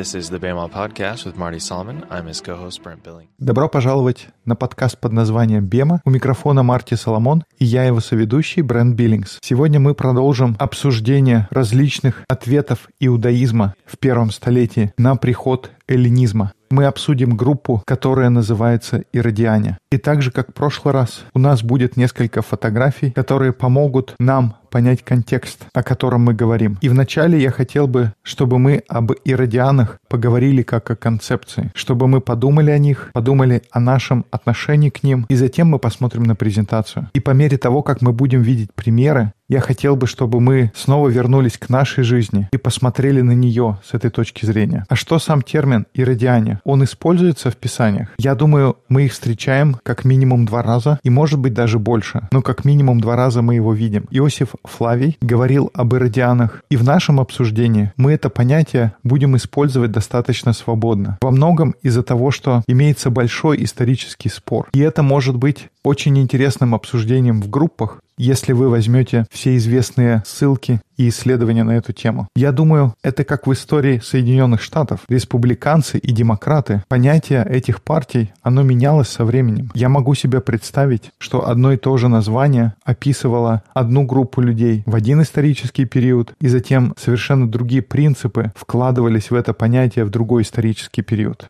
This is the BEMA podcast with Marty Solomon. I'm his co-host Brent Billing. Добро пожаловать на подкаст под названием «Бема». У микрофона Марти Соломон и я его соведущий Брент Биллингс. Сегодня мы продолжим обсуждение различных ответов иудаизма в первом столетии на приход эллинизма мы обсудим группу, которая называется «Иродиане». И так же, как в прошлый раз, у нас будет несколько фотографий, которые помогут нам понять контекст, о котором мы говорим. И вначале я хотел бы, чтобы мы об иродианах поговорили как о концепции, чтобы мы подумали о них, подумали о нашем отношении к ним, и затем мы посмотрим на презентацию. И по мере того, как мы будем видеть примеры, я хотел бы, чтобы мы снова вернулись к нашей жизни и посмотрели на нее с этой точки зрения. А что сам термин «иродиане»? Он используется в Писаниях? Я думаю, мы их встречаем как минимум два раза, и может быть даже больше. Но как минимум два раза мы его видим. Иосиф Флавий говорил об иродианах, и в нашем обсуждении мы это понятие будем использовать достаточно свободно. Во многом из-за того, что имеется большой исторический спор. И это может быть очень интересным обсуждением в группах, если вы возьмете все известные ссылки и исследования на эту тему. Я думаю, это как в истории Соединенных Штатов. Республиканцы и демократы, понятие этих партий, оно менялось со временем. Я могу себе представить, что одно и то же название описывало одну группу людей в один исторический период, и затем совершенно другие принципы вкладывались в это понятие в другой исторический период.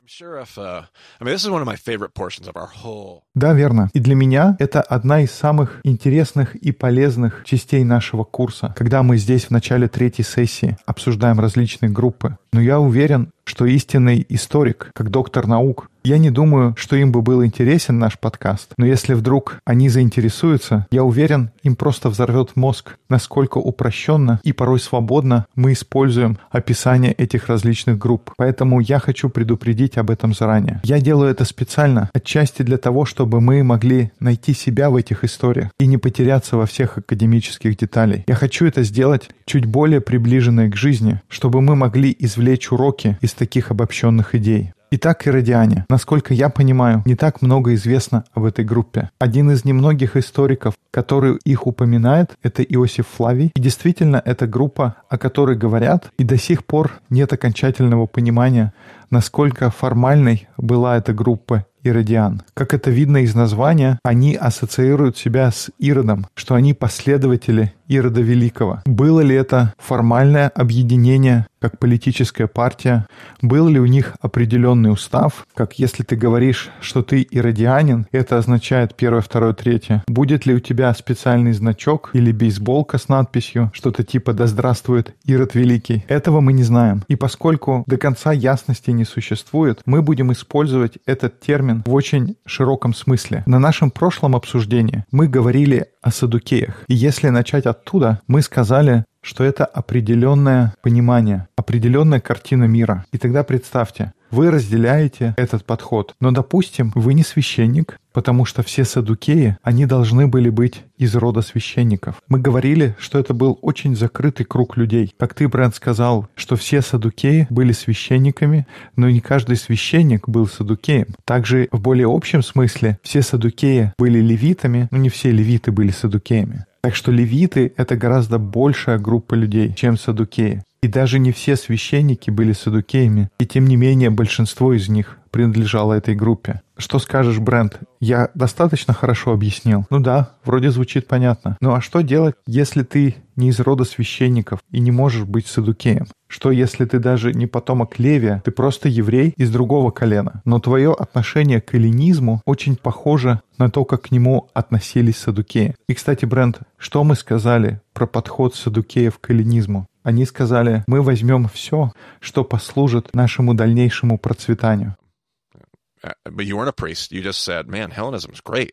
Uh, да, верно. И для меня это одна из самых интересных и полезных частей нашего курса, когда мы здесь в начале третьей сессии обсуждаем различные группы. Но я уверен, что истинный историк, как доктор наук, я не думаю, что им бы был интересен наш подкаст, но если вдруг они заинтересуются, я уверен, им просто взорвет мозг, насколько упрощенно и порой свободно мы используем описание этих различных групп. Поэтому я хочу предупредить об этом заранее. Я делаю это специально, отчасти для того, чтобы мы могли найти себя в этих историях и не потеряться во всех академических деталях. Я хочу это сделать чуть более приближенное к жизни, чтобы мы могли извлечь уроки из таких обобщенных идей. Итак, иродиане. Насколько я понимаю, не так много известно об этой группе. Один из немногих историков, который их упоминает, это Иосиф Флавий. И действительно, это группа, о которой говорят, и до сих пор нет окончательного понимания, насколько формальной была эта группа иродиан. Как это видно из названия, они ассоциируют себя с Иродом, что они последователи Ирода Великого. Было ли это формальное объединение как политическая партия? Был ли у них определенный устав? Как если ты говоришь, что ты иродианин, это означает первое, второе, третье. Будет ли у тебя специальный значок или бейсболка с надписью, что-то типа «Да здравствует Ирод Великий»? Этого мы не знаем. И поскольку до конца ясности не существует, мы будем использовать этот термин в очень широком смысле. На нашем прошлом обсуждении мы говорили о садукеях. И если начать оттуда, мы сказали, что это определенное понимание, определенная картина мира. И тогда представьте, вы разделяете этот подход. Но, допустим, вы не священник, потому что все садукеи, они должны были быть из рода священников. Мы говорили, что это был очень закрытый круг людей. Как ты, Брэнд, сказал, что все садукеи были священниками, но не каждый священник был садукеем. Также в более общем смысле все садукеи были левитами, но не все левиты были садукеями. Так что левиты — это гораздо большая группа людей, чем садукеи. И даже не все священники были садукеями, и тем не менее большинство из них принадлежало этой группе. Что скажешь, Брент? Я достаточно хорошо объяснил? Ну да, вроде звучит понятно. Ну а что делать, если ты не из рода священников и не можешь быть садукеем? Что если ты даже не потомок Левия, ты просто еврей из другого колена, но твое отношение к эллинизму очень похоже на то, как к нему относились садукеи. И, кстати, Брент, что мы сказали про подход садукеев к эллинизму? Они сказали, мы возьмем все, что послужит нашему дальнейшему процветанию. But you weren't a priest. You just said, man, Hellenism is great.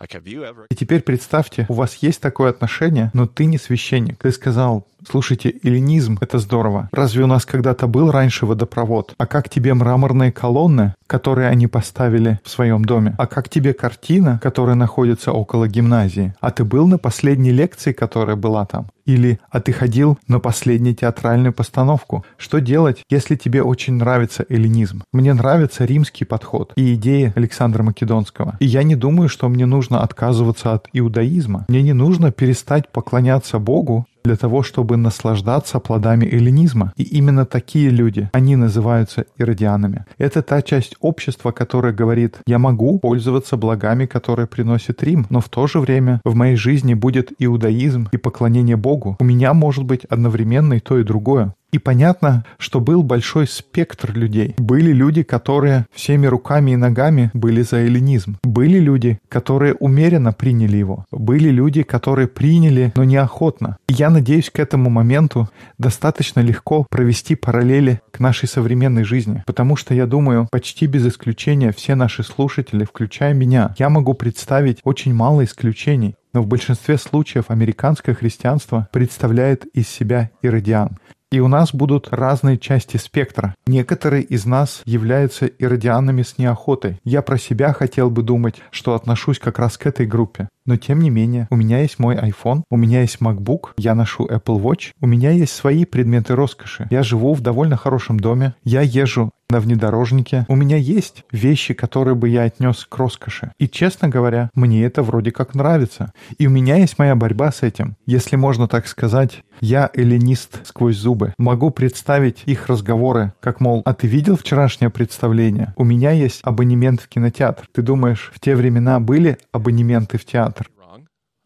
И теперь представьте, у вас есть такое отношение, но ты не священник. Ты сказал, слушайте, эллинизм — это здорово. Разве у нас когда-то был раньше водопровод? А как тебе мраморные колонны, которые они поставили в своем доме? А как тебе картина, которая находится около гимназии? А ты был на последней лекции, которая была там? Или «А ты ходил на последнюю театральную постановку?» Что делать, если тебе очень нравится эллинизм? Мне нравится римский подход и идеи Александра Македонского. И я не думаю, что мне нужно отказываться от иудаизма. Мне не нужно перестать поклоняться Богу для того, чтобы наслаждаться плодами эллинизма. И именно такие люди, они называются иродианами. Это та часть общества, которая говорит, я могу пользоваться благами, которые приносит Рим, но в то же время в моей жизни будет иудаизм и поклонение Богу. У меня может быть одновременно и то, и другое. И понятно, что был большой спектр людей. Были люди, которые всеми руками и ногами были за эллинизм. Были люди, которые умеренно приняли его. Были люди, которые приняли, но неохотно. И я надеюсь, к этому моменту достаточно легко провести параллели к нашей современной жизни. Потому что, я думаю, почти без исключения все наши слушатели, включая меня, я могу представить очень мало исключений, но в большинстве случаев американское христианство представляет из себя иродиан. И у нас будут разные части спектра. Некоторые из нас являются иродианами с неохотой. Я про себя хотел бы думать, что отношусь как раз к этой группе. Но тем не менее, у меня есть мой iPhone, у меня есть MacBook, я ношу Apple Watch, у меня есть свои предметы роскоши. Я живу в довольно хорошем доме, я езжу на внедорожнике. У меня есть вещи, которые бы я отнес к роскоши. И, честно говоря, мне это вроде как нравится. И у меня есть моя борьба с этим. Если можно так сказать, я эллинист сквозь зубы. Могу представить их разговоры, как, мол, а ты видел вчерашнее представление? У меня есть абонемент в кинотеатр. Ты думаешь, в те времена были абонементы в театр?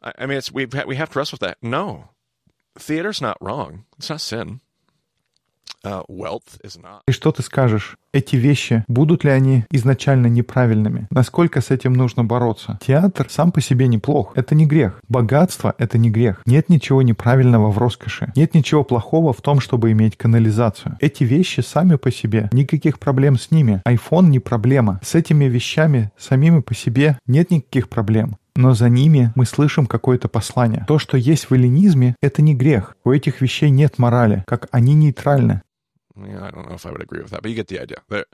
I, I mean, it's we we have to wrestle with that. No, theater's not wrong. It's not sin. Uh. И что ты скажешь? Эти вещи, будут ли они изначально неправильными? Насколько с этим нужно бороться? Театр сам по себе неплох. Это не грех. Богатство — это не грех. Нет ничего неправильного в роскоши. Нет ничего плохого в том, чтобы иметь канализацию. Эти вещи сами по себе, никаких проблем с ними. iPhone не проблема. С этими вещами самими по себе нет никаких проблем но за ними мы слышим какое-то послание. То, что есть в эллинизме, это не грех. У этих вещей нет морали, как они нейтральны. Yeah, I don't know if I would agree with that, but you get the idea. They're,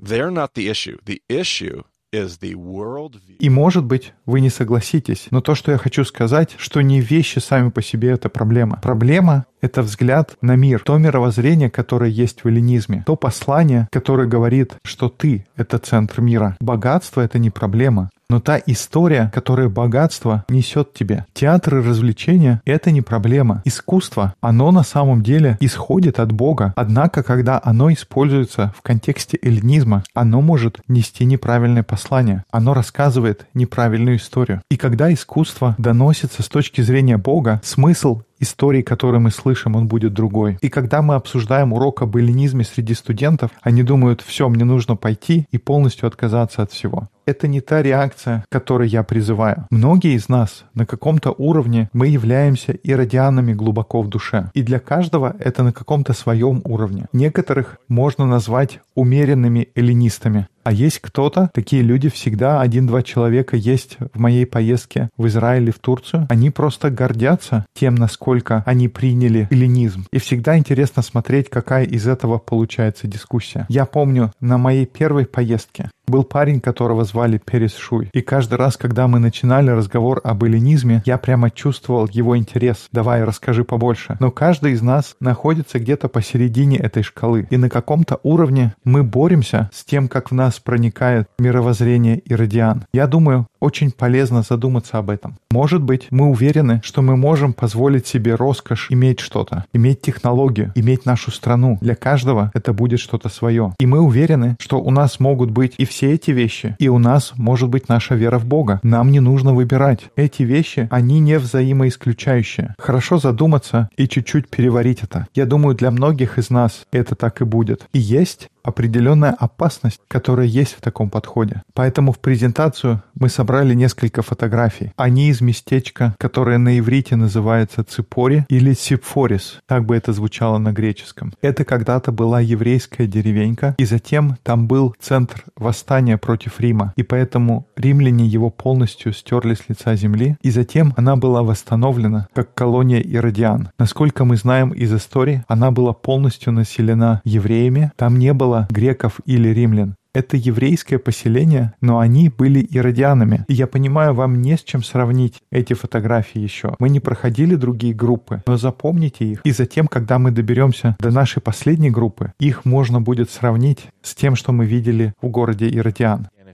they're not the issue. The issue is the worldview. И, может быть, вы не согласитесь, но то, что я хочу сказать, что не вещи сами по себе это проблема. Проблема — это взгляд на мир, то мировоззрение, которое есть в эллинизме, то послание, которое говорит, что ты — это центр мира. Богатство — это не проблема но та история, которая богатство несет тебе. Театр и развлечения — это не проблема. Искусство, оно на самом деле исходит от Бога. Однако, когда оно используется в контексте эллинизма, оно может нести неправильное послание. Оно рассказывает неправильную историю. И когда искусство доносится с точки зрения Бога, смысл истории, которые мы слышим, он будет другой. И когда мы обсуждаем урок об эллинизме среди студентов, они думают, все, мне нужно пойти и полностью отказаться от всего это не та реакция, к которой я призываю. Многие из нас на каком-то уровне мы являемся иродианами глубоко в душе. И для каждого это на каком-то своем уровне. Некоторых можно назвать умеренными эллинистами. А есть кто-то, такие люди всегда, один-два человека есть в моей поездке в Израиль и в Турцию. Они просто гордятся тем, насколько они приняли эллинизм. И всегда интересно смотреть, какая из этого получается дискуссия. Я помню, на моей первой поездке был парень, которого звали Перес Шуй. И каждый раз, когда мы начинали разговор об эллинизме, я прямо чувствовал его интерес. Давай, расскажи побольше. Но каждый из нас находится где-то посередине этой шкалы. И на каком-то уровне мы боремся с тем, как в нас проникает мировоззрение иродиан. Я думаю, очень полезно задуматься об этом. Может быть, мы уверены, что мы можем позволить себе роскошь иметь что-то, иметь технологию, иметь нашу страну. Для каждого это будет что-то свое. И мы уверены, что у нас могут быть и все эти вещи, и у нас может быть наша вера в Бога. Нам не нужно выбирать. Эти вещи, они не взаимоисключающие. Хорошо задуматься и чуть-чуть переварить это. Я думаю, для многих из нас это так и будет. И есть определенная опасность, которая есть в таком подходе. Поэтому в презентацию мы собрали несколько фотографий. Они из местечка, которое на иврите называется Ципори или Сипфорис. Так бы это звучало на греческом. Это когда-то была еврейская деревенька, и затем там был центр восстания против Рима. И поэтому римляне его полностью стерли с лица земли, и затем она была восстановлена как колония Иродиан. Насколько мы знаем из истории, она была полностью населена евреями, там не было было греков или римлян. Это еврейское поселение, но они были иродианами. И я понимаю, вам не с чем сравнить эти фотографии еще. Мы не проходили другие группы, но запомните их. И затем, когда мы доберемся до нашей последней группы, их можно будет сравнить с тем, что мы видели в городе Иродиан. uh.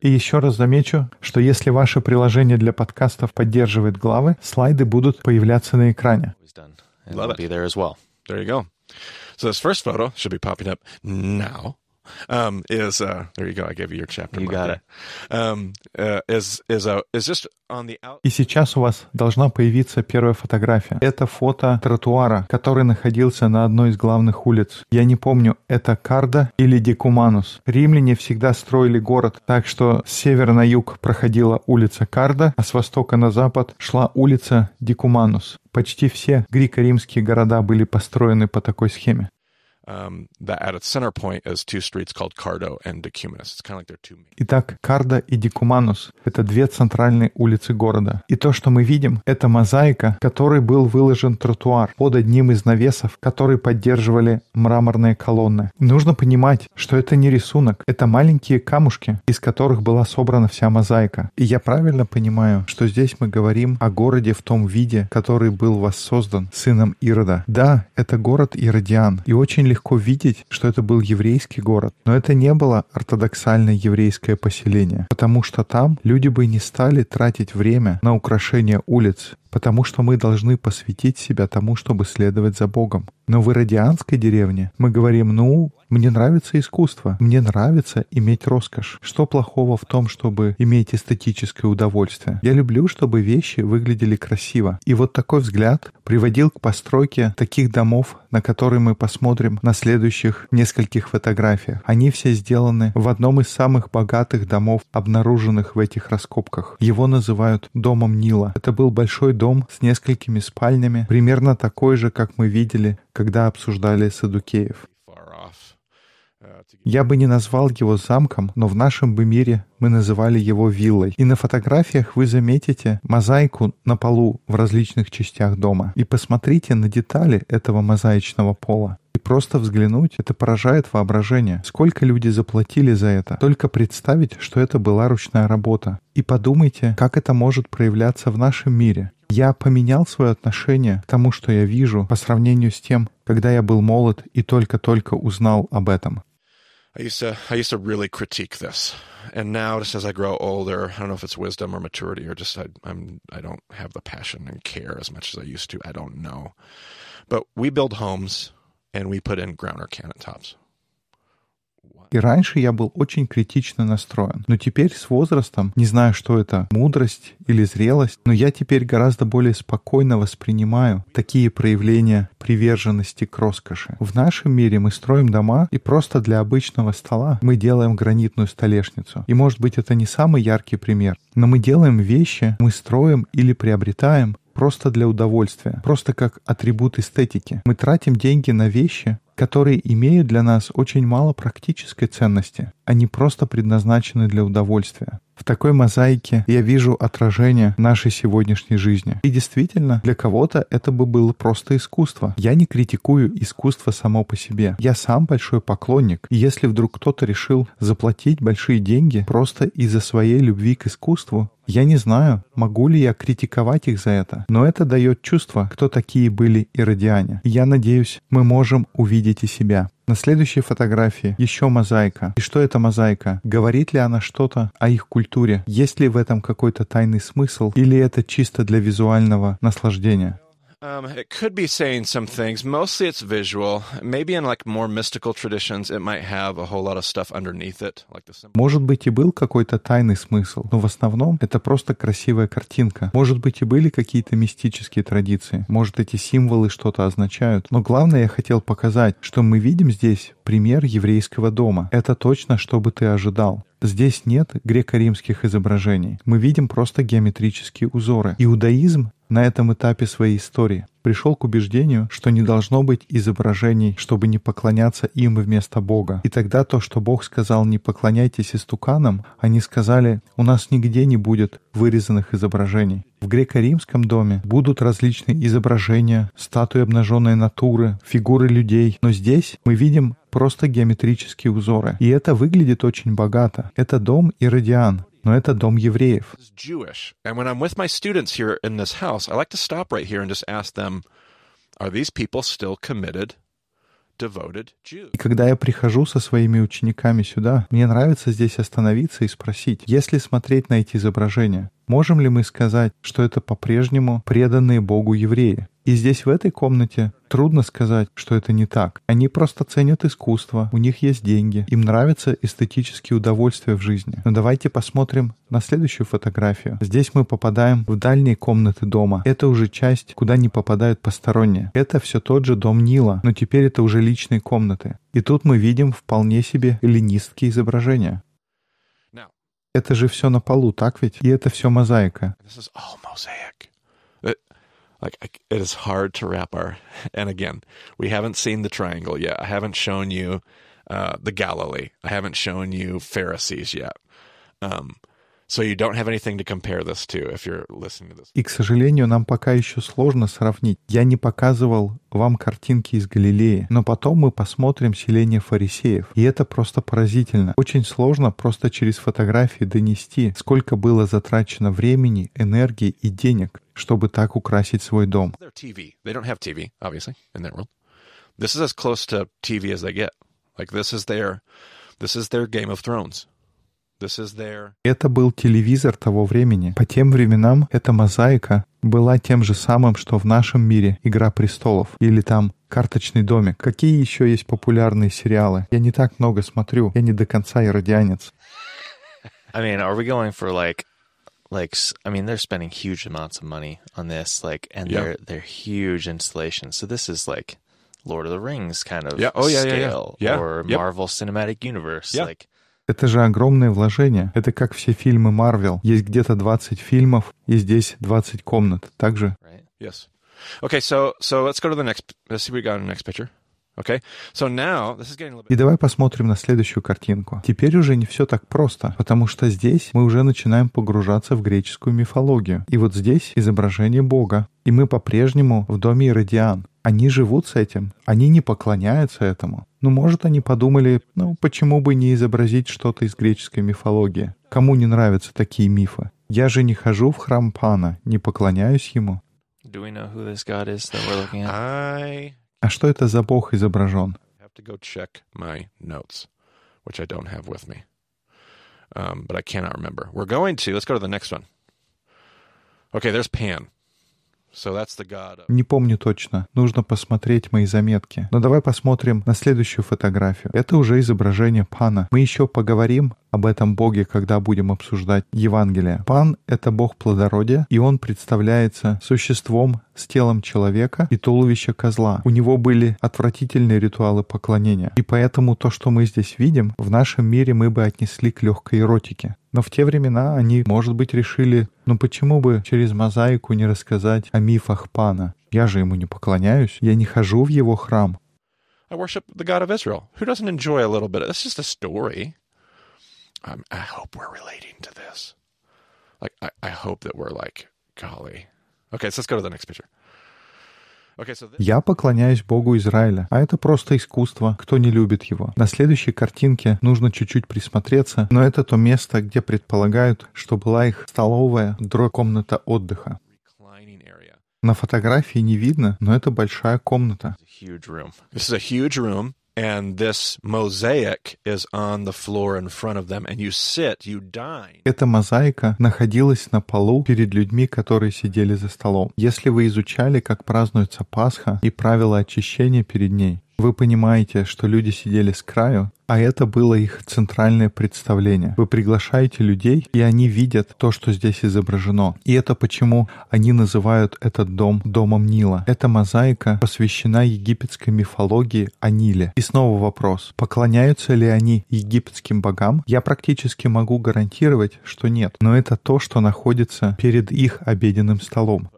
И еще раз замечу, что если ваше приложение для подкастов поддерживает главы, слайды будут появляться на экране. Always done. And Love it'll it. be there as well. There you go. So this first photo should be popping up now. Um, is uh, there you go? I gave you your chapter. You got marker. Um, uh, is is uh, is just on the out. И сейчас у вас должна появиться первая фотография. Это фото тротуара, который находился на одной из главных улиц. Я не помню, это Карда или Декуманус. Римляне всегда строили город так, что с севера на юг проходила улица Карда, а с востока на запад шла улица Декуманус. Почти все греко-римские города были построены по такой схеме. Um, that at its center point is two streets called Cardo and Decumanus. It's kind of like they're two. Итак, Карда и Дикуманус — это две центральные улицы города. И то, что мы видим, это мозаика, которой был выложен тротуар под одним из навесов, который поддерживали мраморные колонны. Нужно понимать, что это не рисунок, это маленькие камушки, из которых была собрана вся мозаика. И я правильно понимаю, что здесь мы говорим о городе в том виде, который был воссоздан сыном Ирода. Да, это город Иродиан, и очень легко видеть, что это был еврейский город. Но это не было ортодоксальное еврейское поселение, потому что там люди бы не стали тратить время на украшение улиц, потому что мы должны посвятить себя тому, чтобы следовать за Богом. Но в иродианской деревне мы говорим, ну, мне нравится искусство, мне нравится иметь роскошь. Что плохого в том, чтобы иметь эстетическое удовольствие? Я люблю, чтобы вещи выглядели красиво. И вот такой взгляд приводил к постройке таких домов, на которые мы посмотрим на следующих нескольких фотографиях. Они все сделаны в одном из самых богатых домов, обнаруженных в этих раскопках. Его называют домом Нила. Это был большой дом с несколькими спальнями, примерно такой же, как мы видели, когда обсуждали Садукеев. Uh, Я бы не назвал его замком, но в нашем бы мире мы называли его виллой. И на фотографиях вы заметите мозаику на полу в различных частях дома. И посмотрите на детали этого мозаичного пола. И просто взглянуть, это поражает воображение. Сколько люди заплатили за это? Только представить, что это была ручная работа. И подумайте, как это может проявляться в нашем мире. Я поменял свое отношение к тому, что я вижу, по сравнению с тем, когда я был молод и только-только узнал об этом. And we build homes and we put in ground or cannon tops. И раньше я был очень критично настроен. Но теперь с возрастом, не знаю, что это, мудрость или зрелость, но я теперь гораздо более спокойно воспринимаю такие проявления приверженности к роскоши. В нашем мире мы строим дома, и просто для обычного стола мы делаем гранитную столешницу. И может быть это не самый яркий пример, но мы делаем вещи, мы строим или приобретаем просто для удовольствия, просто как атрибут эстетики. Мы тратим деньги на вещи, которые имеют для нас очень мало практической ценности. Они просто предназначены для удовольствия. В такой мозаике я вижу отражение нашей сегодняшней жизни. И действительно, для кого-то это бы было просто искусство. Я не критикую искусство само по себе. Я сам большой поклонник. И если вдруг кто-то решил заплатить большие деньги просто из-за своей любви к искусству, я не знаю, могу ли я критиковать их за это, но это дает чувство, кто такие были иродиане. Я надеюсь, мы можем увидеть и себя. На следующей фотографии еще мозаика. И что это мозаика? Говорит ли она что-то о их культуре? Есть ли в этом какой-то тайный смысл? Или это чисто для визуального наслаждения? Um, it could be saying some things. Mostly it's visual. Maybe in like more mystical traditions, it might have a whole lot of stuff underneath it, like the symbol. Может быть и был какой-то тайный смысл, но в основном это просто красивая картинка. Может быть и были какие-то мистические традиции. Может эти символы что-то означают. Но главное я хотел показать, что мы видим здесь пример еврейского дома. Это точно, что бы ты ожидал. Здесь нет греко-римских изображений. Мы видим просто геометрические узоры. Иудаизм на этом этапе своей истории пришел к убеждению, что не должно быть изображений, чтобы не поклоняться им вместо Бога. И тогда то, что Бог сказал «не поклоняйтесь истуканам», они сказали «у нас нигде не будет вырезанных изображений». В греко-римском доме будут различные изображения, статуи обнаженной натуры, фигуры людей, но здесь мы видим просто геометрические узоры. И это выглядит очень богато. Это дом Иродиан, но это дом евреев. И когда я прихожу со своими учениками сюда, мне нравится здесь остановиться и спросить, если смотреть на эти изображения, можем ли мы сказать, что это по-прежнему преданные Богу евреи? И здесь, в этой комнате, трудно сказать, что это не так. Они просто ценят искусство, у них есть деньги, им нравятся эстетические удовольствия в жизни. Но давайте посмотрим на следующую фотографию. Здесь мы попадаем в дальние комнаты дома. Это уже часть, куда не попадают посторонние. Это все тот же дом Нила, но теперь это уже личные комнаты. И тут мы видим вполне себе эллинистские изображения. Это же все на полу, так ведь? И это все мозаика. Like it is hard to wrap our. And again, we haven't seen the triangle yet. I haven't shown you uh, the Galilee. I haven't shown you Pharisees yet. Um, so you don't have anything to compare this to if you're listening to this. И, к сожалению, нам пока еще сложно сравнить. Я не показывал вам картинки из Галилеи, но потом мы посмотрим селение фарисеев. И это просто поразительно. Очень сложно просто через фотографии донести, сколько было затрачено времени, энергии и денег, чтобы так украсить свой дом. This is as close to TV as they get. Like this is their, this is their Game of Thrones. This is their. Это был телевизор того времени. По тем временам эта мозаика была тем же самым, что в нашем мире «Игра престолов» или там «Карточный домик». Какие еще есть популярные сериалы? Я не так много смотрю, я не до конца иродианец. I mean, are we going for like, like, I mean, they're spending huge amounts of money on this, like, and Yeah. they're they're huge installations. So this is like Lord of the Rings kind of Yeah. Oh, yeah, yeah, yeah. scale, Yeah. or Yep. Marvel Cinematic Universe. Yeah. Like, Это же огромное вложение. Это как все фильмы Марвел. Есть где-то 20 фильмов, и здесь 20 комнат. Также right? Yes. Okay, so so let's go to the next. Let's see we got in the next picture. И давай посмотрим на следующую картинку. Теперь уже не все так просто, потому что здесь мы уже начинаем погружаться в греческую мифологию. И вот здесь изображение Бога. И мы по-прежнему в доме Иродиан. Они живут с этим, они не поклоняются этому. Ну, может, они подумали, ну, почему бы не изобразить что-то из греческой мифологии? Кому не нравятся такие мифы? Я же не хожу в храм Пана, не поклоняюсь ему. Do we know who this god is that we're looking at? I А что это за бог изображен? which I don't have with me, um, but I cannot remember. We're going to. Let's go to the next one. Okay, there's Pan. So that's the god. Of, Не помню точно. Нужно посмотреть мои заметки. Но давай посмотрим на следующую фотографию. Это уже изображение Пана. Мы еще поговорим об этом боге, когда будем обсуждать Евангелие. Пан — это бог плодородия, и он представляется существом с телом человека и туловища козла. У него были отвратительные ритуалы поклонения. И поэтому то, что мы здесь видим, в нашем мире мы бы отнесли к легкой эротике. Но в те времена они, может быть, решили, ну почему бы через мозаику не рассказать о мифах Пана? Я же ему не поклоняюсь, я не хожу в его храм. Um. Like, I, I hope that we're like, golly. Okay, so let's go to the next picture. Okay, so this, Я поклоняюсь Богу Израиля, а это просто искусство, кто не любит его. На следующей картинке нужно чуть-чуть присмотреться, но это то место, где предполагают, что была их столовая, дро комната отдыха. На фотографии не видно, но это большая комната. Эта мозаика находилась на полу перед людьми, которые сидели за столом. Если вы изучали, как празднуется Пасха и правила очищения перед ней, вы понимаете, что люди сидели с краю, а это было их центральное представление. Вы приглашаете людей, и они видят то, что здесь изображено. И это почему они называют этот дом домом Нила. Эта мозаика посвящена египетской мифологии о Ниле. И снова вопрос, поклоняются ли они египетским богам? Я практически могу гарантировать, что нет. Но это то, что находится перед их обеденным столом.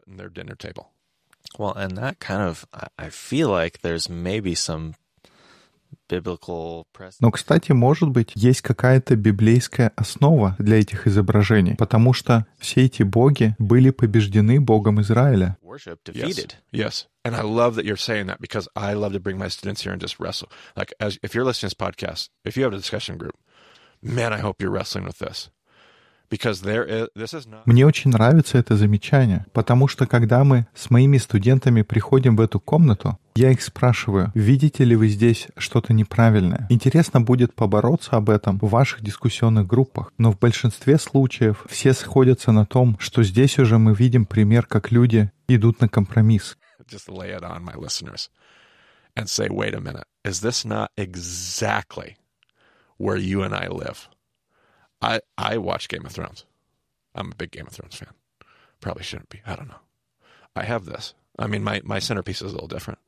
Well, and that kind of, I- I feel like there's maybe some. Но, кстати, может быть, есть какая-то библейская основа для этих изображений, потому что все эти боги были побеждены Богом Израиля. Worship Yes. Yes. And I love that you're saying that because I love to bring my students here and just wrestle. Like, as if you're listening to this podcast, if you have a discussion group, man, I hope you're wrestling with this. Мне очень нравится это замечание, потому что когда мы с моими студентами приходим в эту комнату, Я их спрашиваю, видите ли вы здесь что-то неправильное? Интересно будет побороться об этом в ваших дискуссионных группах, но в большинстве случаев все сходятся на том, что здесь уже мы видим пример, как люди идут на компромисс. Just lay it on my listeners and say, wait a minute, is this not exactly where you and I live? I, I watch Game of Thrones. I'm a big Game of Thrones fan. Probably shouldn't be. I don't know. I have this. I mean, my, my centerpiece is a little different.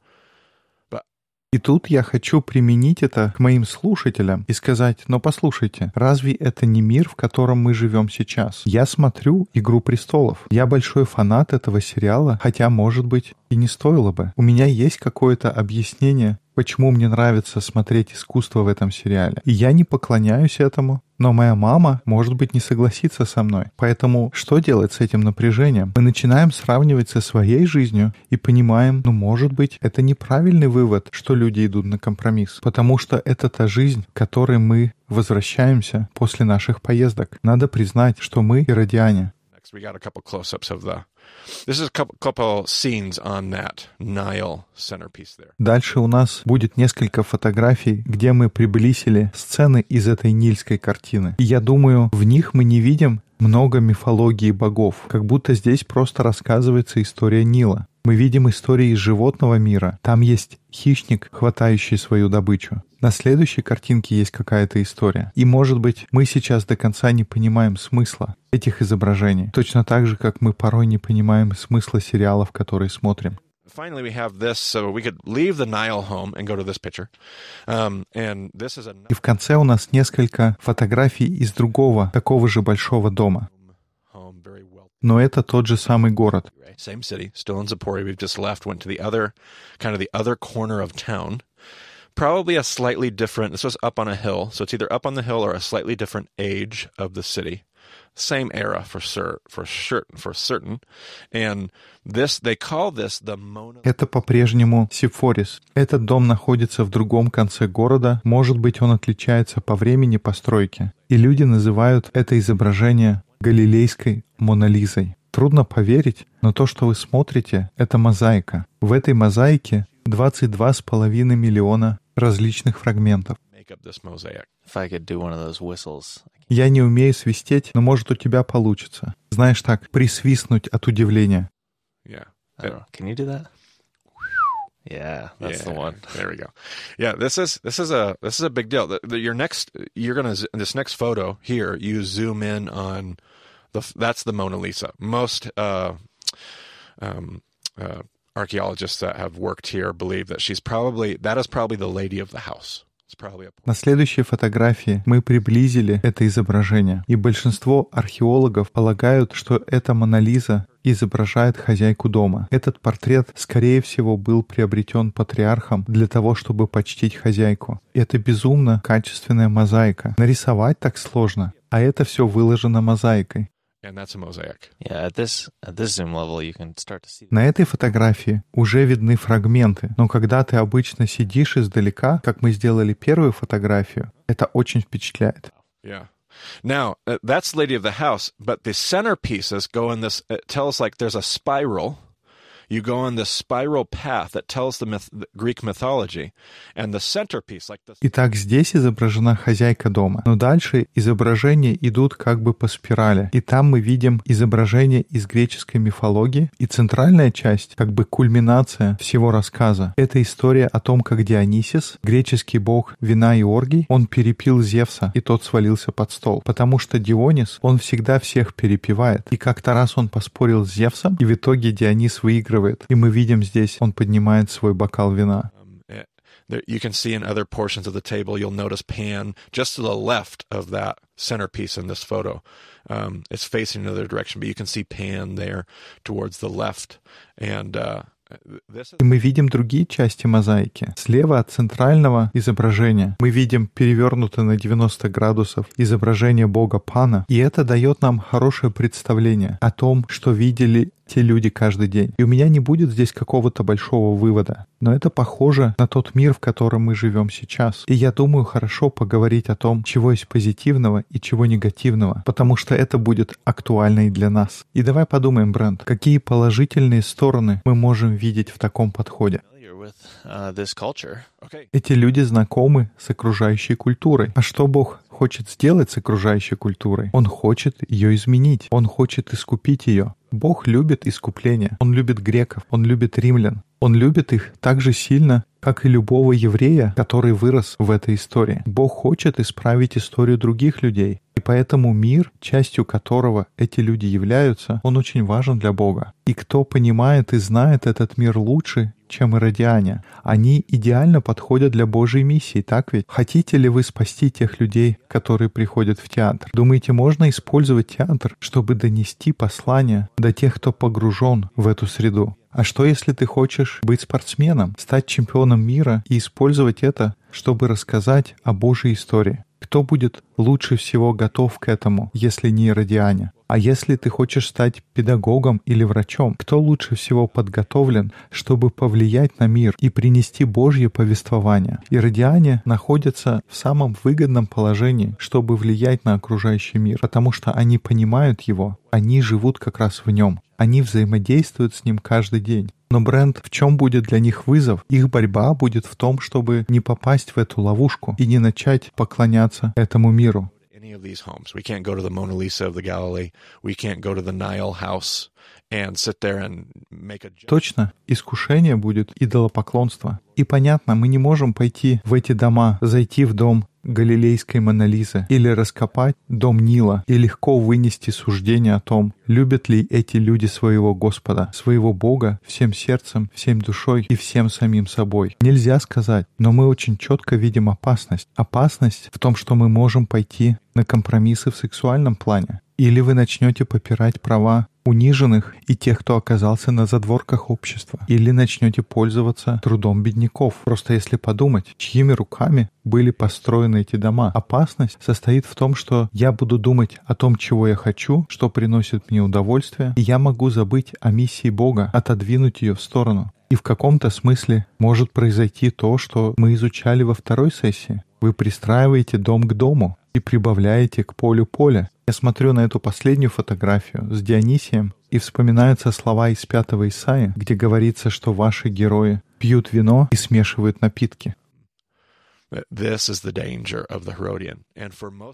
И тут я хочу применить это к моим слушателям и сказать, но послушайте, разве это не мир, в котором мы живем сейчас? Я смотрю «Игру престолов». Я большой фанат этого сериала, хотя, может быть, и не стоило бы. У меня есть какое-то объяснение, почему мне нравится смотреть искусство в этом сериале. И я не поклоняюсь этому, но моя мама, может быть, не согласится со мной. Поэтому что делать с этим напряжением? Мы начинаем сравнивать со своей жизнью и понимаем, ну, может быть, это неправильный вывод, что люди идут на компромисс. Потому что это та жизнь, к которой мы возвращаемся после наших поездок. Надо признать, что мы иродиане. We got a couple close-ups of the This is a couple, couple scenes on that Nile centerpiece there. Дальше у нас будет несколько фотографий, где мы приблизили сцены из этой нильской картины. И я думаю, в них мы не видим много мифологии богов, как будто здесь просто рассказывается история Нила. Мы видим истории из животного мира. Там есть хищник, хватающий свою добычу. На следующей картинке есть какая-то история. И, может быть, мы сейчас до конца не понимаем смысла этих изображений. Точно так же, как мы порой не понимаем смысла сериалов, которые смотрим. Finally, we have this, so we could leave the Nile home and go to this picture. Um, and this is a... И в конце у нас несколько фотографий из другого, такого же большого дома. Но это тот же самый город. Same city, still in Zaporia. We've just left, went to the other, kind of the other corner of town. Probably a slightly different, this was up on a hill, so it's either up on the hill or a slightly different age of the city. Same era for sure, for sure, for certain. And this, they call this the Mona... Это по-прежнему Сифорис. Этот дом находится в другом конце города. Может быть, он отличается по времени постройки. И люди называют это изображение галилейской Монолизой. Трудно поверить, но то, что вы смотрите, это мозаика. В этой мозаике 22,5 миллиона различных фрагментов. Я не умею свистеть, но может у тебя получится. Знаешь так, присвистнуть от удивления. Yeah. Can you do that? Yeah, that's yeah, the one. There we go. Yeah, this is this is a this is a big deal. The, the, your next, you're gonna this next photo here. You zoom in on the that's the Mona Lisa. Most uh, um, uh, На следующей фотографии мы приблизили это изображение, и большинство археологов полагают, что эта Монолиза изображает хозяйку дома. Этот портрет, скорее всего, был приобретен патриархом для того, чтобы почтить хозяйку. Это безумно качественная мозаика. Нарисовать так сложно, а это все выложено мозаикой. На этой фотографии уже видны фрагменты, но когда ты обычно сидишь издалека, как мы сделали первую фотографию, это очень впечатляет. Yeah. Now, uh, that's Lady of the House, but the centerpieces go in this, it tells like there's a spiral you go on this spiral path that tells the, myth, Greek mythology, and the centerpiece, like the... Итак, здесь изображена хозяйка дома, но дальше изображения идут как бы по спирали, и там мы видим изображение из греческой мифологии, и центральная часть, как бы кульминация всего рассказа, это история о том, как Дионисис, греческий бог вина и оргий, он перепил Зевса, и тот свалился под стол, потому что Дионис, он всегда всех перепивает, и как-то раз он поспорил с Зевсом, и в итоге Дионис выигрывает проигрывает. И мы видим здесь, он поднимает свой бокал вина. You can see in other portions of the table, you'll notice Pan just to the left of that centerpiece in this photo. Um, it's facing another direction, but you can see Pan there towards the left. And uh, и мы видим другие части мозаики. Слева от центрального изображения мы видим перевернутое на 90 градусов изображение бога Пана, и это дает нам хорошее представление о том, что видели те люди каждый день. И у меня не будет здесь какого-то большого вывода. Но это похоже на тот мир, в котором мы живем сейчас. И я думаю, хорошо поговорить о том, чего есть позитивного и чего негативного, потому что это будет актуально и для нас. И давай подумаем, Брент, какие положительные стороны мы можем видеть в таком подходе. Uh. Эти люди знакомы с окружающей культурой. А что Бог хочет сделать с окружающей культурой? Он хочет ее изменить. Он хочет искупить ее. Бог любит искупление. Он любит греков. Он любит римлян. Он любит их так же сильно, как и любого еврея, который вырос в этой истории. Бог хочет исправить историю других людей. Поэтому мир, частью которого эти люди являются, он очень важен для Бога. И кто понимает и знает этот мир лучше, чем иродиане, они идеально подходят для Божьей миссии, так ведь? Хотите ли вы спасти тех людей, которые приходят в театр? Думаете, можно использовать театр, чтобы донести послание до тех, кто погружен в эту среду? А что, если ты хочешь быть спортсменом, стать чемпионом мира и использовать это, чтобы рассказать о Божьей истории? Кто будет лучше всего готов к этому, если не иродиане? А если ты хочешь стать педагогом или врачом, кто лучше всего подготовлен, чтобы повлиять на мир и принести Божье повествование? Иродиане находятся в самом выгодном положении, чтобы влиять на окружающий мир, потому что они понимают его, они живут как раз в нем, они взаимодействуют с ним каждый день. Но бренд, в чем будет для них вызов? Их борьба будет в том, чтобы не попасть в эту ловушку и не начать поклоняться этому миру. Any of these homes. We can't go to the Mona Lisa of the Galilee. We can't go to the Nile house and sit there and make a joke. Точно, искушение будет идолопоклонство. И понятно, мы не можем пойти в эти дома, зайти в дом Галилейской Монолизы или раскопать дом Нила и легко вынести суждение о том, любят ли эти люди своего Господа, своего Бога всем сердцем, всем душой и всем самим собой. Нельзя сказать, но мы очень четко видим опасность. Опасность в том, что мы можем пойти на компромиссы в сексуальном плане. Или вы начнете попирать права униженных и тех, кто оказался на задворках общества. Или начнете пользоваться трудом бедняков. Просто если подумать, чьими руками были построены эти дома. Опасность состоит в том, что я буду думать о том, чего я хочу, что приносит мне удовольствие, и я могу забыть о миссии Бога, отодвинуть ее в сторону. И в каком-то смысле может произойти то, что мы изучали во второй сессии. Вы пристраиваете дом к дому и прибавляете к полю поле. Я смотрю на эту последнюю фотографию с Дионисием, и вспоминаются слова из пятого Исаия, где говорится, что ваши герои пьют вино и смешивают напитки.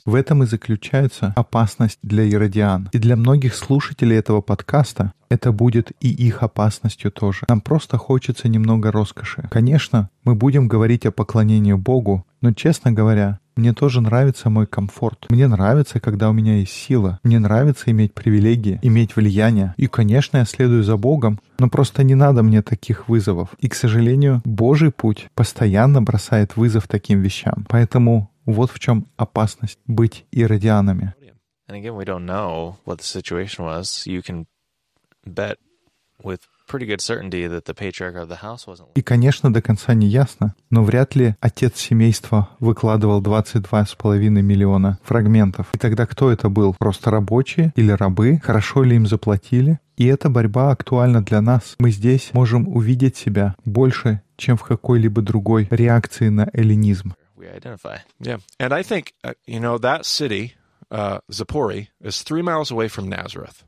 В этом и заключается опасность для иродиан. И для многих слушателей этого подкаста это будет и их опасностью тоже. Нам просто хочется немного роскоши. Конечно, мы будем говорить о поклонении Богу, но, честно говоря, мне тоже нравится мой комфорт. Мне нравится, когда у меня есть сила. Мне нравится иметь привилегии, иметь влияние. И, конечно, я следую за Богом, но просто не надо мне таких вызовов. И, к сожалению, Божий путь постоянно бросает вызов таким вещам. Поэтому вот в чем опасность быть иродианами. With pretty good certainty that the patriarch of the house wasn't. И, конечно, до конца не ясно, но вряд ли отец семейства выкладывал 22,5 миллиона фрагментов. И тогда кто это был? Просто рабочие или рабы? Хорошо ли им заплатили? И эта борьба актуальна для нас. Мы здесь можем увидеть себя больше, чем в какой-либо другой реакции на эллинизм. We identify. Yeah, and I think uh, you know that city, uh, is three miles away from Nazareth,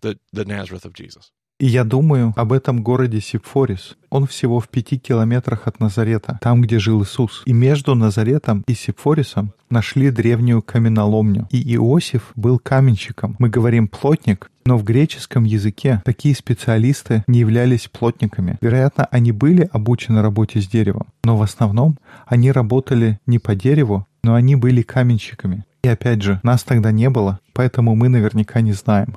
the the Nazareth of Jesus. И я думаю об этом городе Сипфорис. Он всего в пяти километрах от Назарета, там, где жил Иисус. И между Назаретом и Сипфорисом нашли древнюю каменоломню. И Иосиф был каменщиком. Мы говорим «плотник», но в греческом языке такие специалисты не являлись плотниками. Вероятно, они были обучены работе с деревом, но в основном они работали не по дереву, но они были каменщиками. И опять же, нас тогда не было, поэтому мы наверняка не знаем.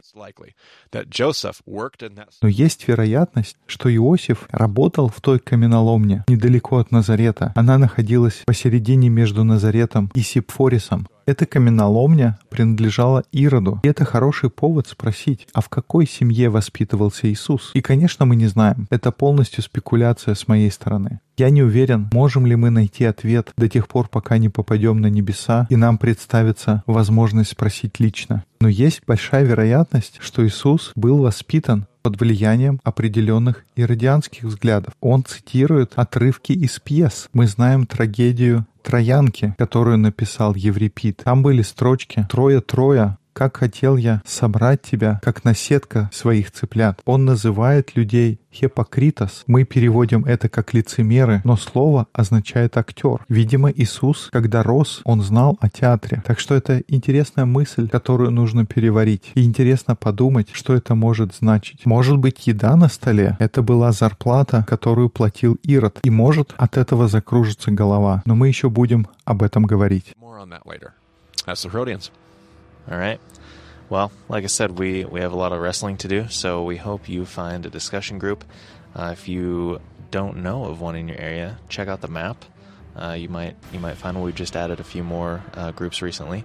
Но есть вероятность, что Иосиф работал в той каменоломне недалеко от Назарета. Она находилась посередине между Назаретом и Сипфорисом. Эта каменоломня принадлежала Ироду. И это хороший повод спросить, а в какой семье воспитывался Иисус? И, конечно, мы не знаем. Это полностью спекуляция с моей стороны. Я не уверен, можем ли мы найти ответ до тех пор, пока не попадем на небеса, и нам представится возможность спросить лично. Но есть большая вероятность, что Иисус был воспитан под влиянием определенных иродианских взглядов. Он цитирует отрывки из пьес. Мы знаем трагедию Троянки, которую написал Еврипид. Там были строчки «Трое-трое как хотел я собрать тебя, как наседка своих цыплят. Он называет людей хипокритос. Мы переводим это как лицемеры, но слово означает актер. Видимо, Иисус, когда рос, он знал о театре. Так что это интересная мысль, которую нужно переварить. И интересно подумать, что это может значить. Может быть, еда на столе — это была зарплата, которую платил Ирод. И может от этого закружится голова. Но мы еще будем об этом говорить. More on that later. That's the. All right. Well, like I said, we, we have a lot of wrestling to do, so we hope you find a discussion group. Uh, if you don't know of one in your area, check out the map. Uh, you might you might find we've just added a few more uh, groups recently.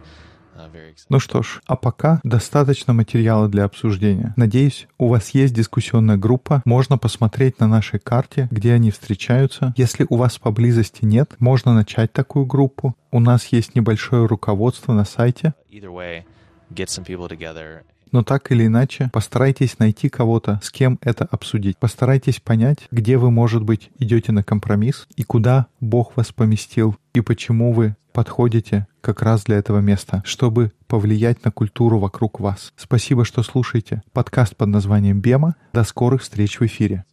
Ну что ж, а пока достаточно материала для обсуждения. Надеюсь, у вас есть дискуссионная группа, можно посмотреть на нашей карте, где они встречаются. Если у вас поблизости нет, можно начать такую группу. У нас есть небольшое руководство на сайте, но так или иначе постарайтесь найти кого-то, с кем это обсудить. Постарайтесь понять, где вы, может быть, идете на компромисс и куда Бог вас поместил, и почему вы подходите как раз для этого места, чтобы повлиять на культуру вокруг вас. Спасибо, что слушаете подкаст под названием «Бема». До скорых встреч в эфире.